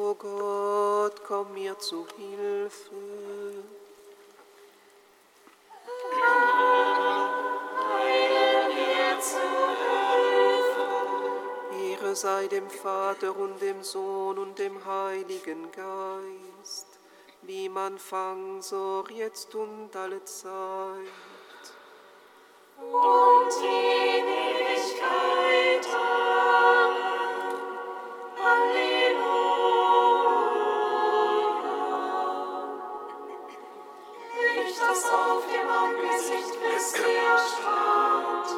O Gott, komm mir zu Hilfe. Heile mir zu Hilfe. Ehre sei dem Vater und dem Sohn und dem Heiligen Geist, wie man Anfang, so jetzt und alle Zeit. Und in Ewigkeit. Amen. auf dem Angesicht Christi erstaunt.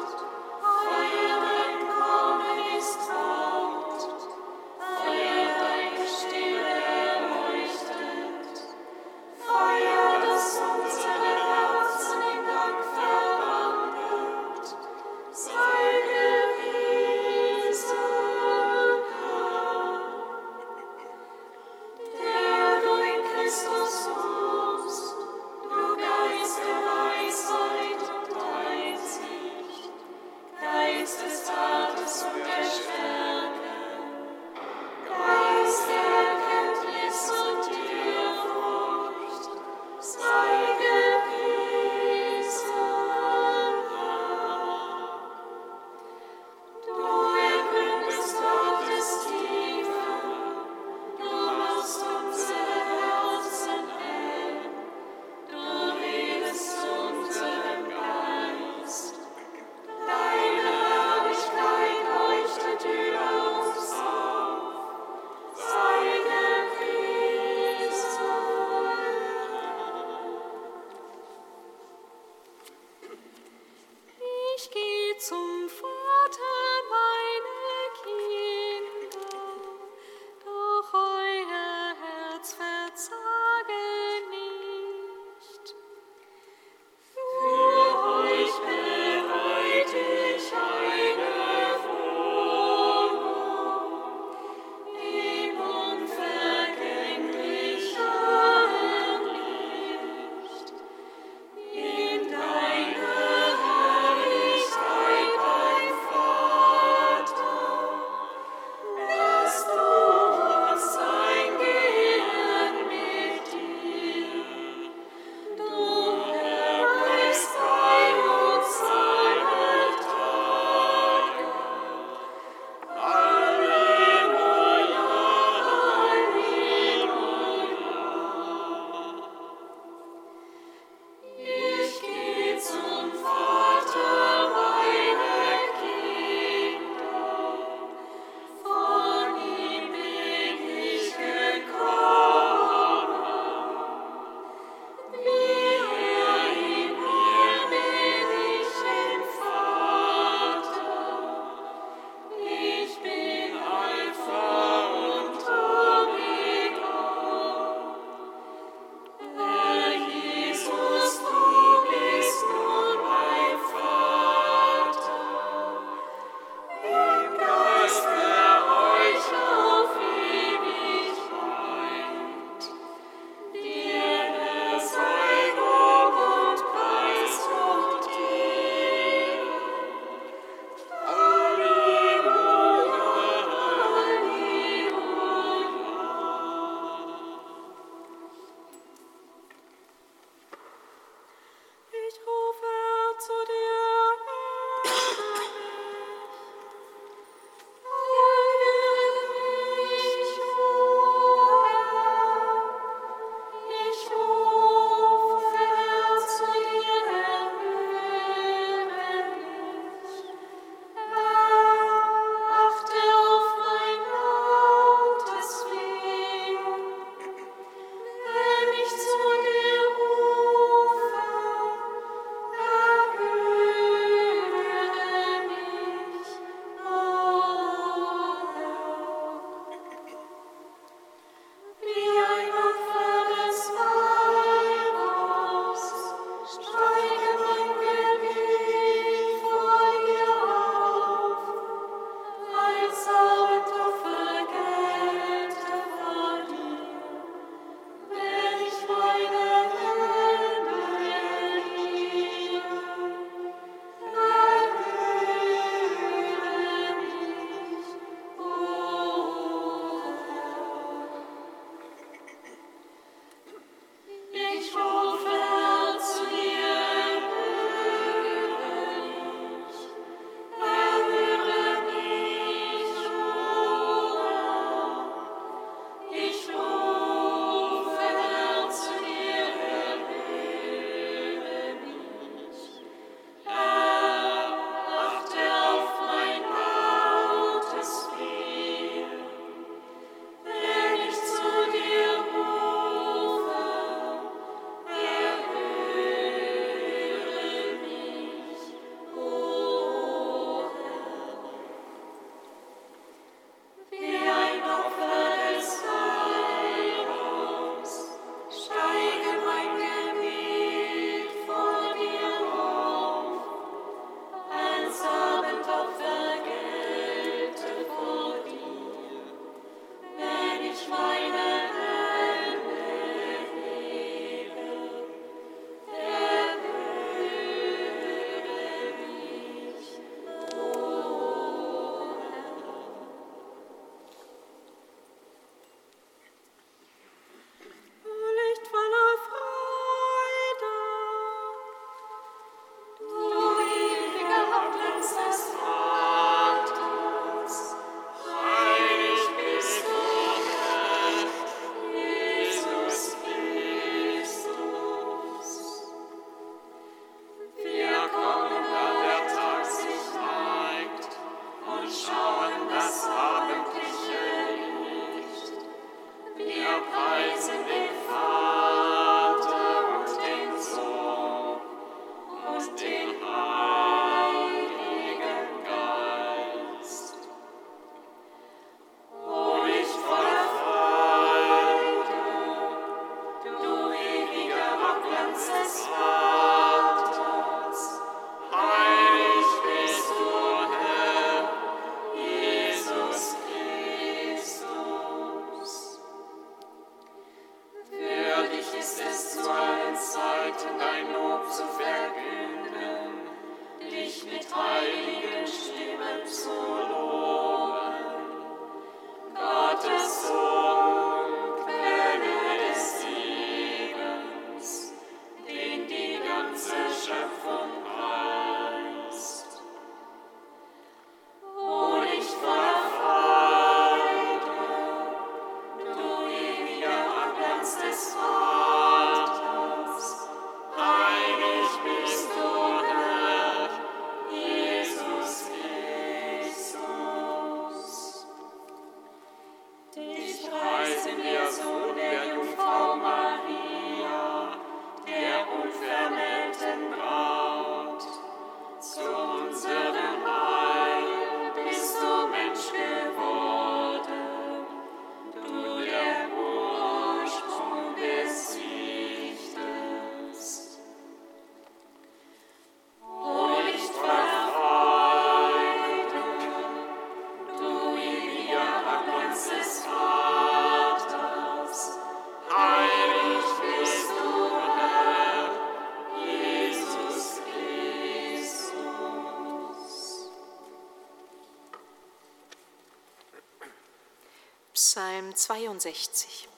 62.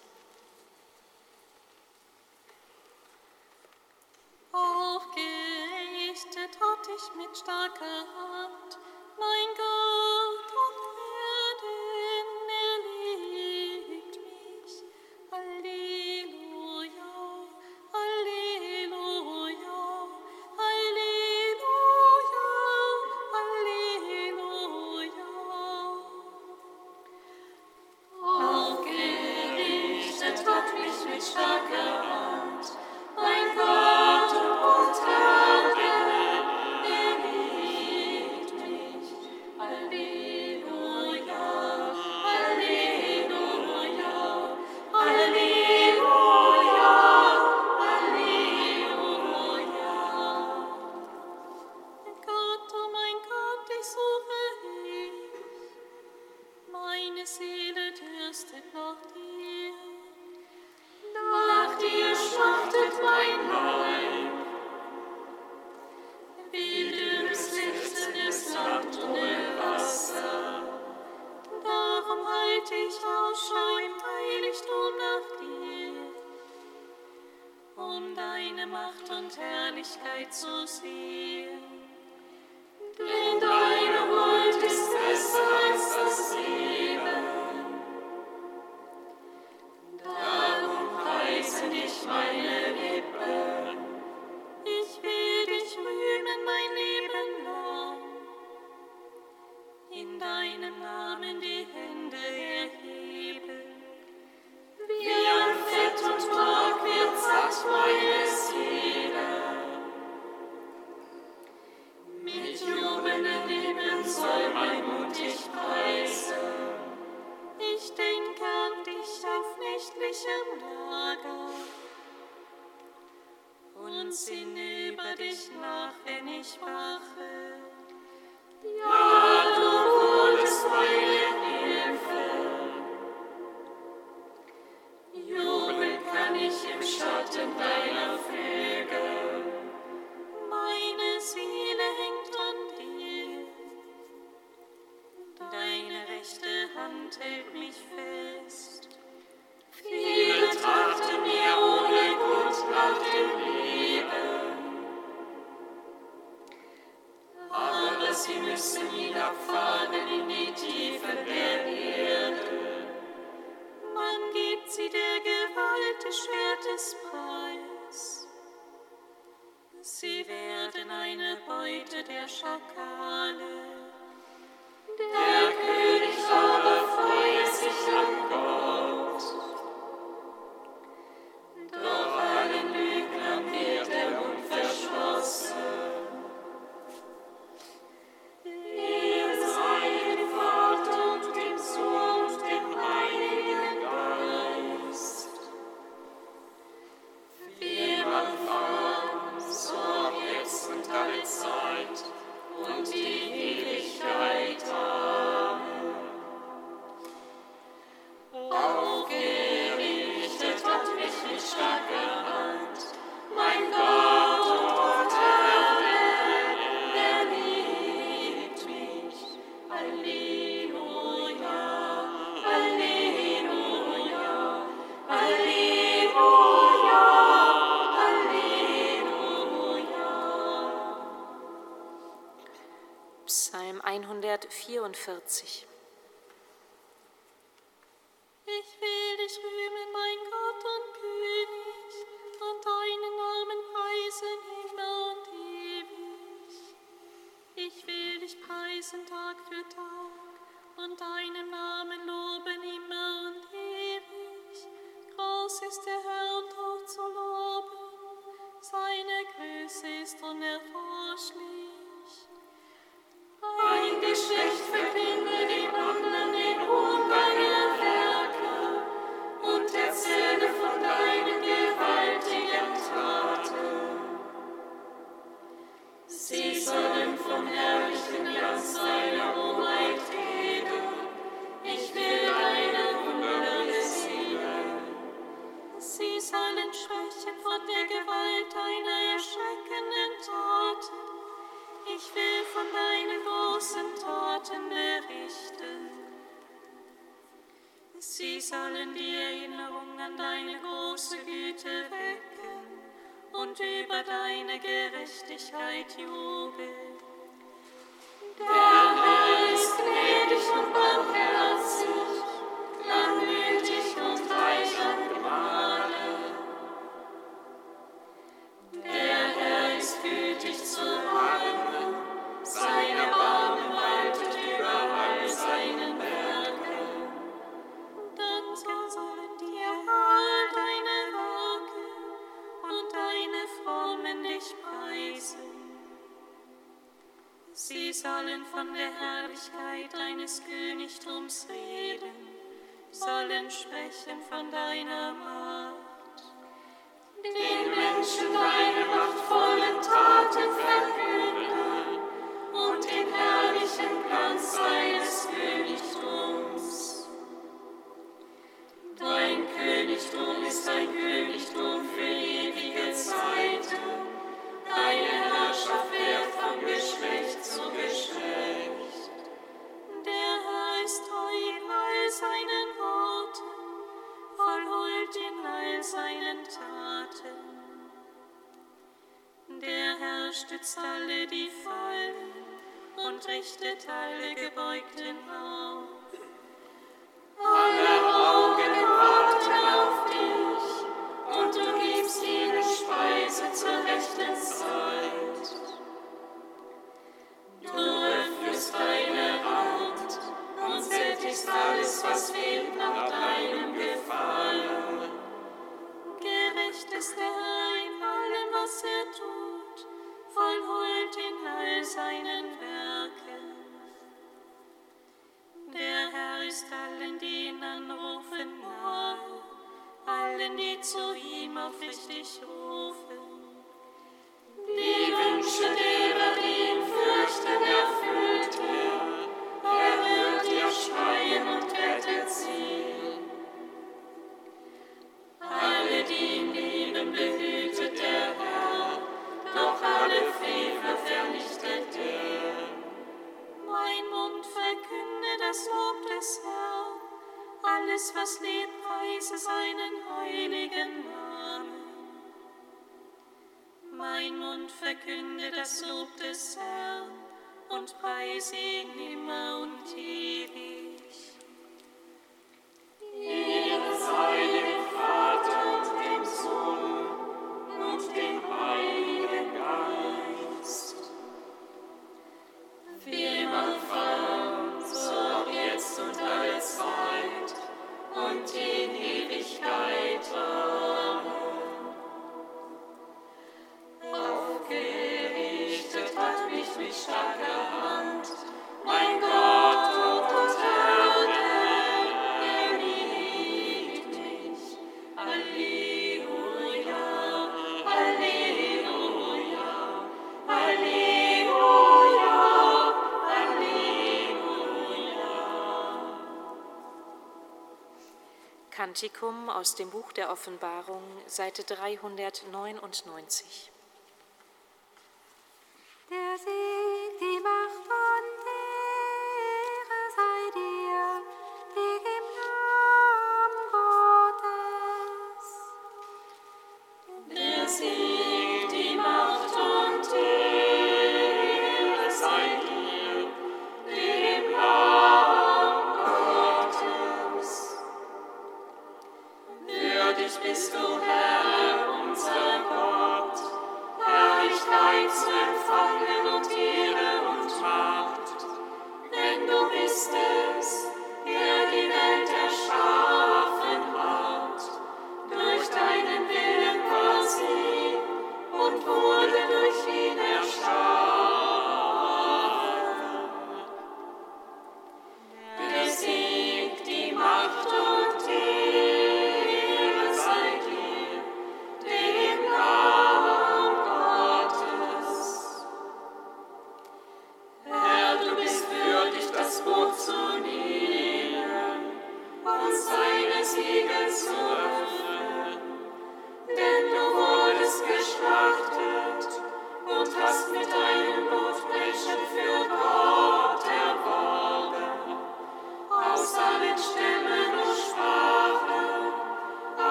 Doch 144. Ich will dich rühmen, mein Gott und König, und deinen Namen preisen immer und ewig. Ich will dich preisen Tag für Tag und deinen Namen loben immer und ewig. Groß ist der Herr. Sie sollen die Erinnerung an deine große Güte wecken und über deine Gerechtigkeit jubeln. denen, die zu ihm auf dich rufen. Die Wünsche der verkünde das Lob des Herrn und preise ihn immer und ewig. Kantikum aus dem Buch der Offenbarung, Seite 399. empfangen und Ehre und Wahrheit.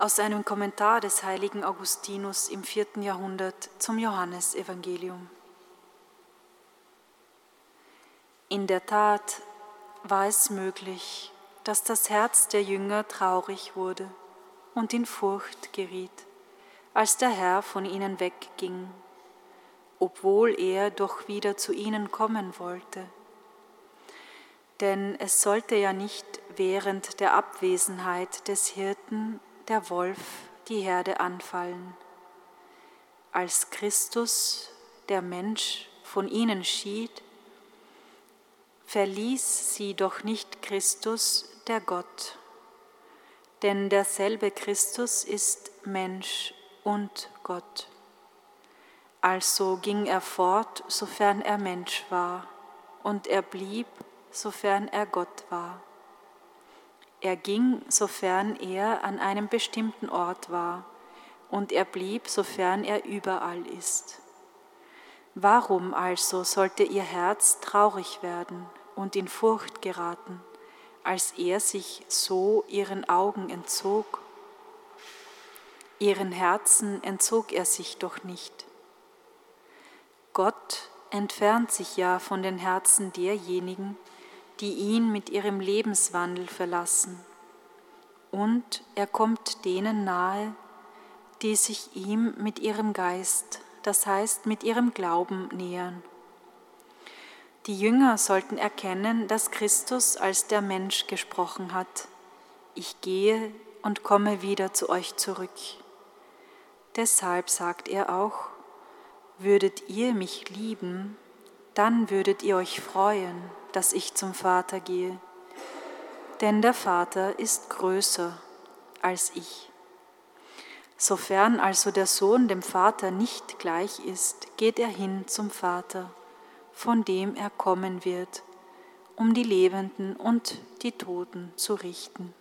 Aus einem Kommentar des heiligen Augustinus im vierten Jahrhundert zum Johannesevangelium. In der Tat war es möglich, dass das Herz der Jünger traurig wurde und in Furcht geriet, als der Herr von ihnen wegging, obwohl er doch wieder zu ihnen kommen wollte. Denn es sollte ja nicht während der Abwesenheit des Hirten der Wolf die Herde anfallen. Als Christus, der Mensch, von ihnen schied, verließ sie doch nicht Christus, der Gott. Denn derselbe Christus ist Mensch und Gott. Also ging er fort, sofern er Mensch war, und er blieb, sofern er Gott war. Er ging, sofern er an einem bestimmten Ort war, und er blieb, sofern er überall ist. Warum also sollte ihr Herz traurig werden und in Furcht geraten, als er sich so ihren Augen entzog? Ihren Herzen entzog er sich doch nicht. Gott entfernt sich ja von den Herzen derjenigen, die ihn mit ihrem Lebenswandel verlassen. Und er kommt denen nahe, die sich ihm mit ihrem Geist, das heißt mit ihrem Glauben nähern. Die Jünger sollten erkennen, dass Christus als der Mensch gesprochen hat. Ich gehe und komme wieder zu euch zurück. Deshalb sagt er auch, würdet ihr mich lieben, dann würdet ihr euch freuen dass ich zum Vater gehe. Denn der Vater ist größer als ich. Sofern also der Sohn dem Vater nicht gleich ist, geht er hin zum Vater, von dem er kommen wird, um die Lebenden und die Toten zu richten.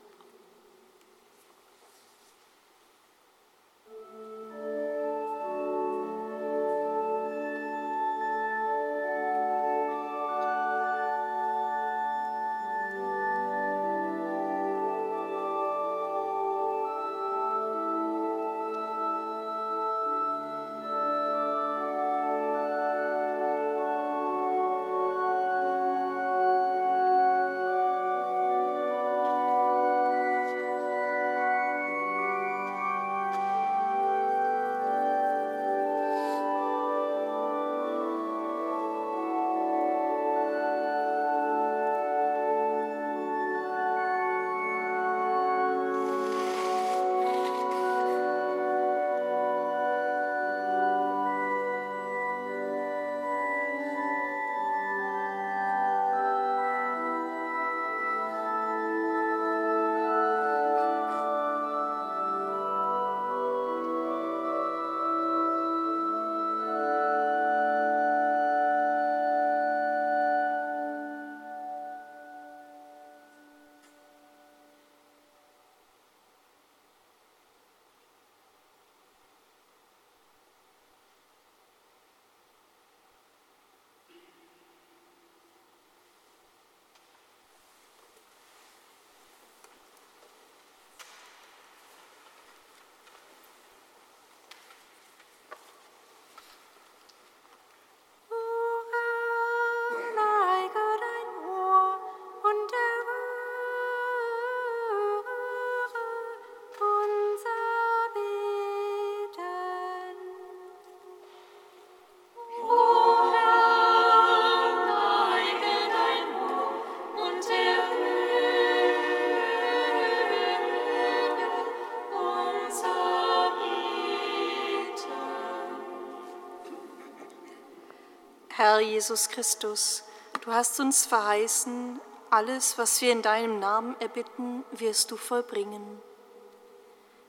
Herr Jesus Christus, du hast uns verheißen, alles, was wir in deinem Namen erbitten, wirst du vollbringen.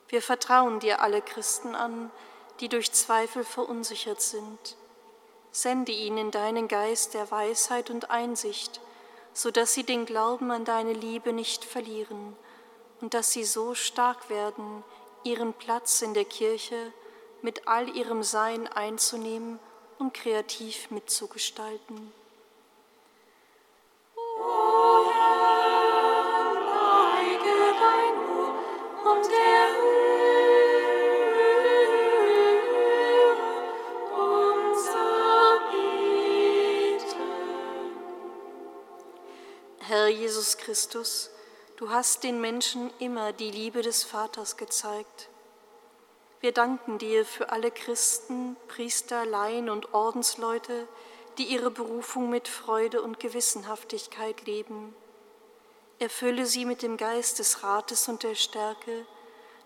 Wir vertrauen dir alle Christen an, die durch Zweifel verunsichert sind. Sende ihnen deinen Geist der Weisheit und Einsicht, so dass sie den Glauben an deine Liebe nicht verlieren und dass sie so stark werden, ihren Platz in der Kirche mit all ihrem Sein einzunehmen und kreativ mitzugestalten. Herr Jesus Christus, du hast den Menschen immer die Liebe des Vaters gezeigt. Wir danken dir für alle Christen, Priester, Laien und Ordensleute, die ihre Berufung mit Freude und Gewissenhaftigkeit leben. Erfülle sie mit dem Geist des Rates und der Stärke,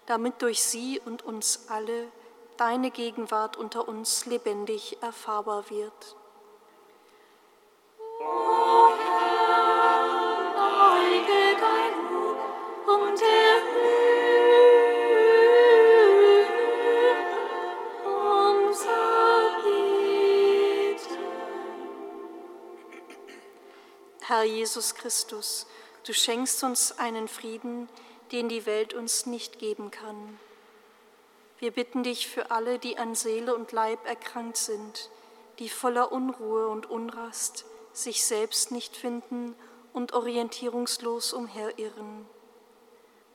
damit durch sie und uns alle deine Gegenwart unter uns lebendig erfahrbar wird. Neige dein Ohr und Herr Jesus Christus, du schenkst uns einen Frieden, den die Welt uns nicht geben kann. Wir bitten dich für alle, die an Seele und Leib erkrankt sind, die voller Unruhe und Unrast sich selbst nicht finden und orientierungslos umherirren.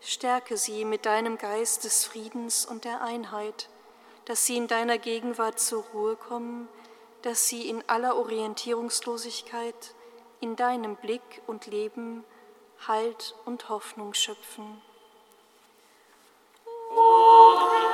Stärke sie mit deinem Geist des Friedens und der Einheit, dass sie in deiner Gegenwart zur Ruhe kommen, dass sie in aller Orientierungslosigkeit in deinem Blick und Leben Halt und Hoffnung schöpfen. Und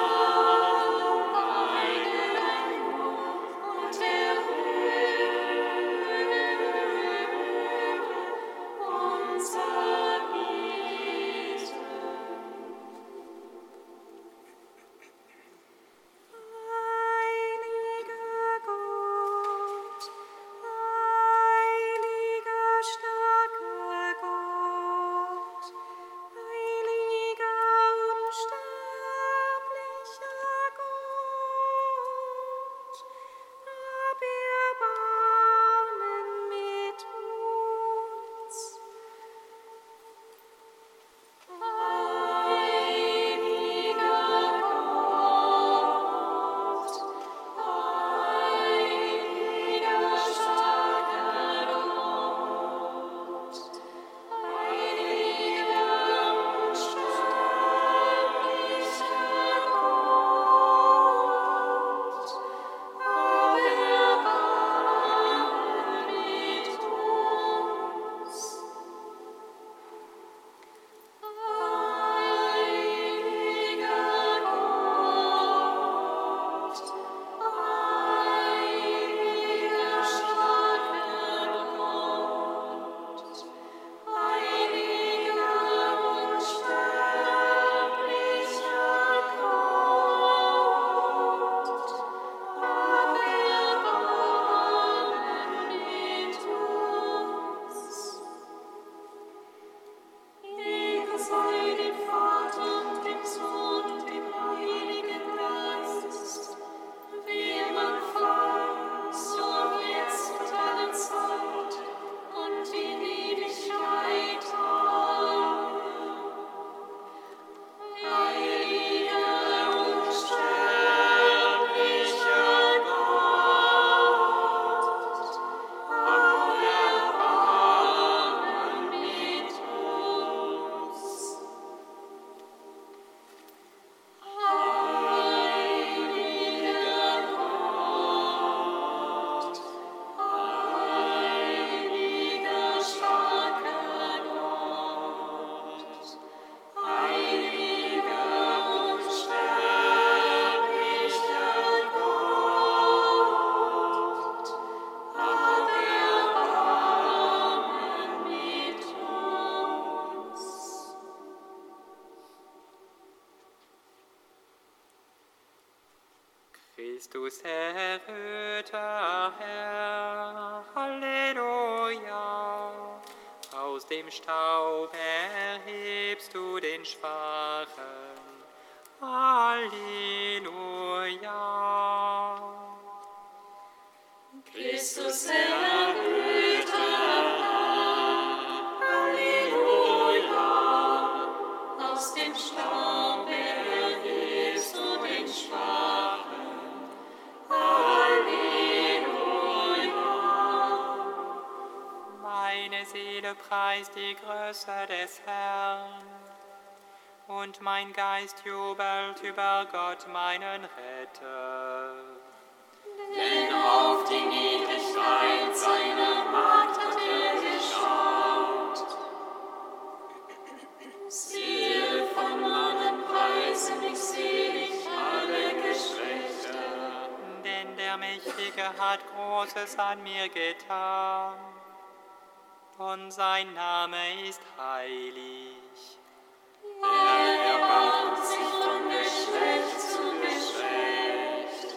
Seele preist die Größe des Herrn, und mein Geist jubelt über Gott, meinen Retter. Denn auf die Niedrigkeit seiner Macht hat er geschaut. Siehe, von Mannen preisen mich selig alle Geschlechter. Denn der Mächtige hat Großes an mir getan, und sein Name ist heilig. Er erbarmt sich von Geschlecht zu Geschlecht.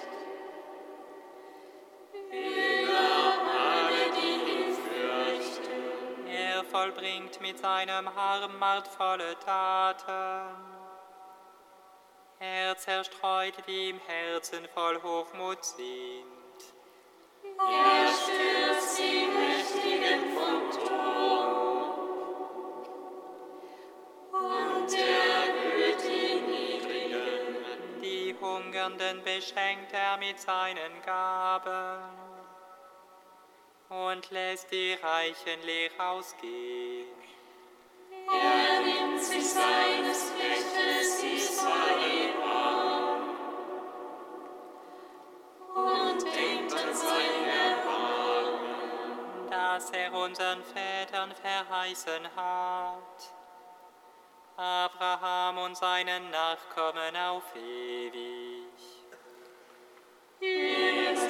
Über alle, die ihn fürchten. Er vollbringt mit seinem Arm machtvolle Taten. Er zerstreut, die im Herzen voll Hochmut sind. Hungernden beschenkt er mit seinen Gaben und lässt die Reichen leer ausgehen. Er nimmt sich seines Knechtes Israel an und denkt an sein Erbarmen. das er unseren Vätern verheißen hat, Abraham und seinen Nachkommen auf ewig.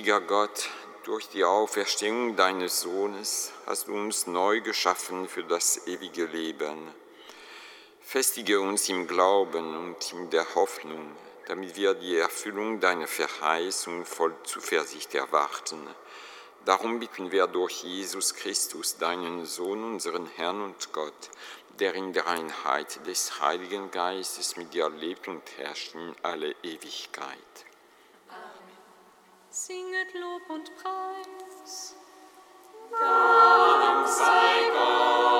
Mächtiger Gott, durch die Auferstehung deines Sohnes hast du uns neu geschaffen für das ewige Leben. Festige uns im Glauben und in der Hoffnung, damit wir die Erfüllung deiner Verheißung voll Zuversicht erwarten. Darum bitten wir durch Jesus Christus, deinen Sohn, unseren Herrn und Gott, der in der Einheit des Heiligen Geistes mit dir lebt und herrscht in alle Ewigkeit singet Lob und Preis. Dank sei Gott.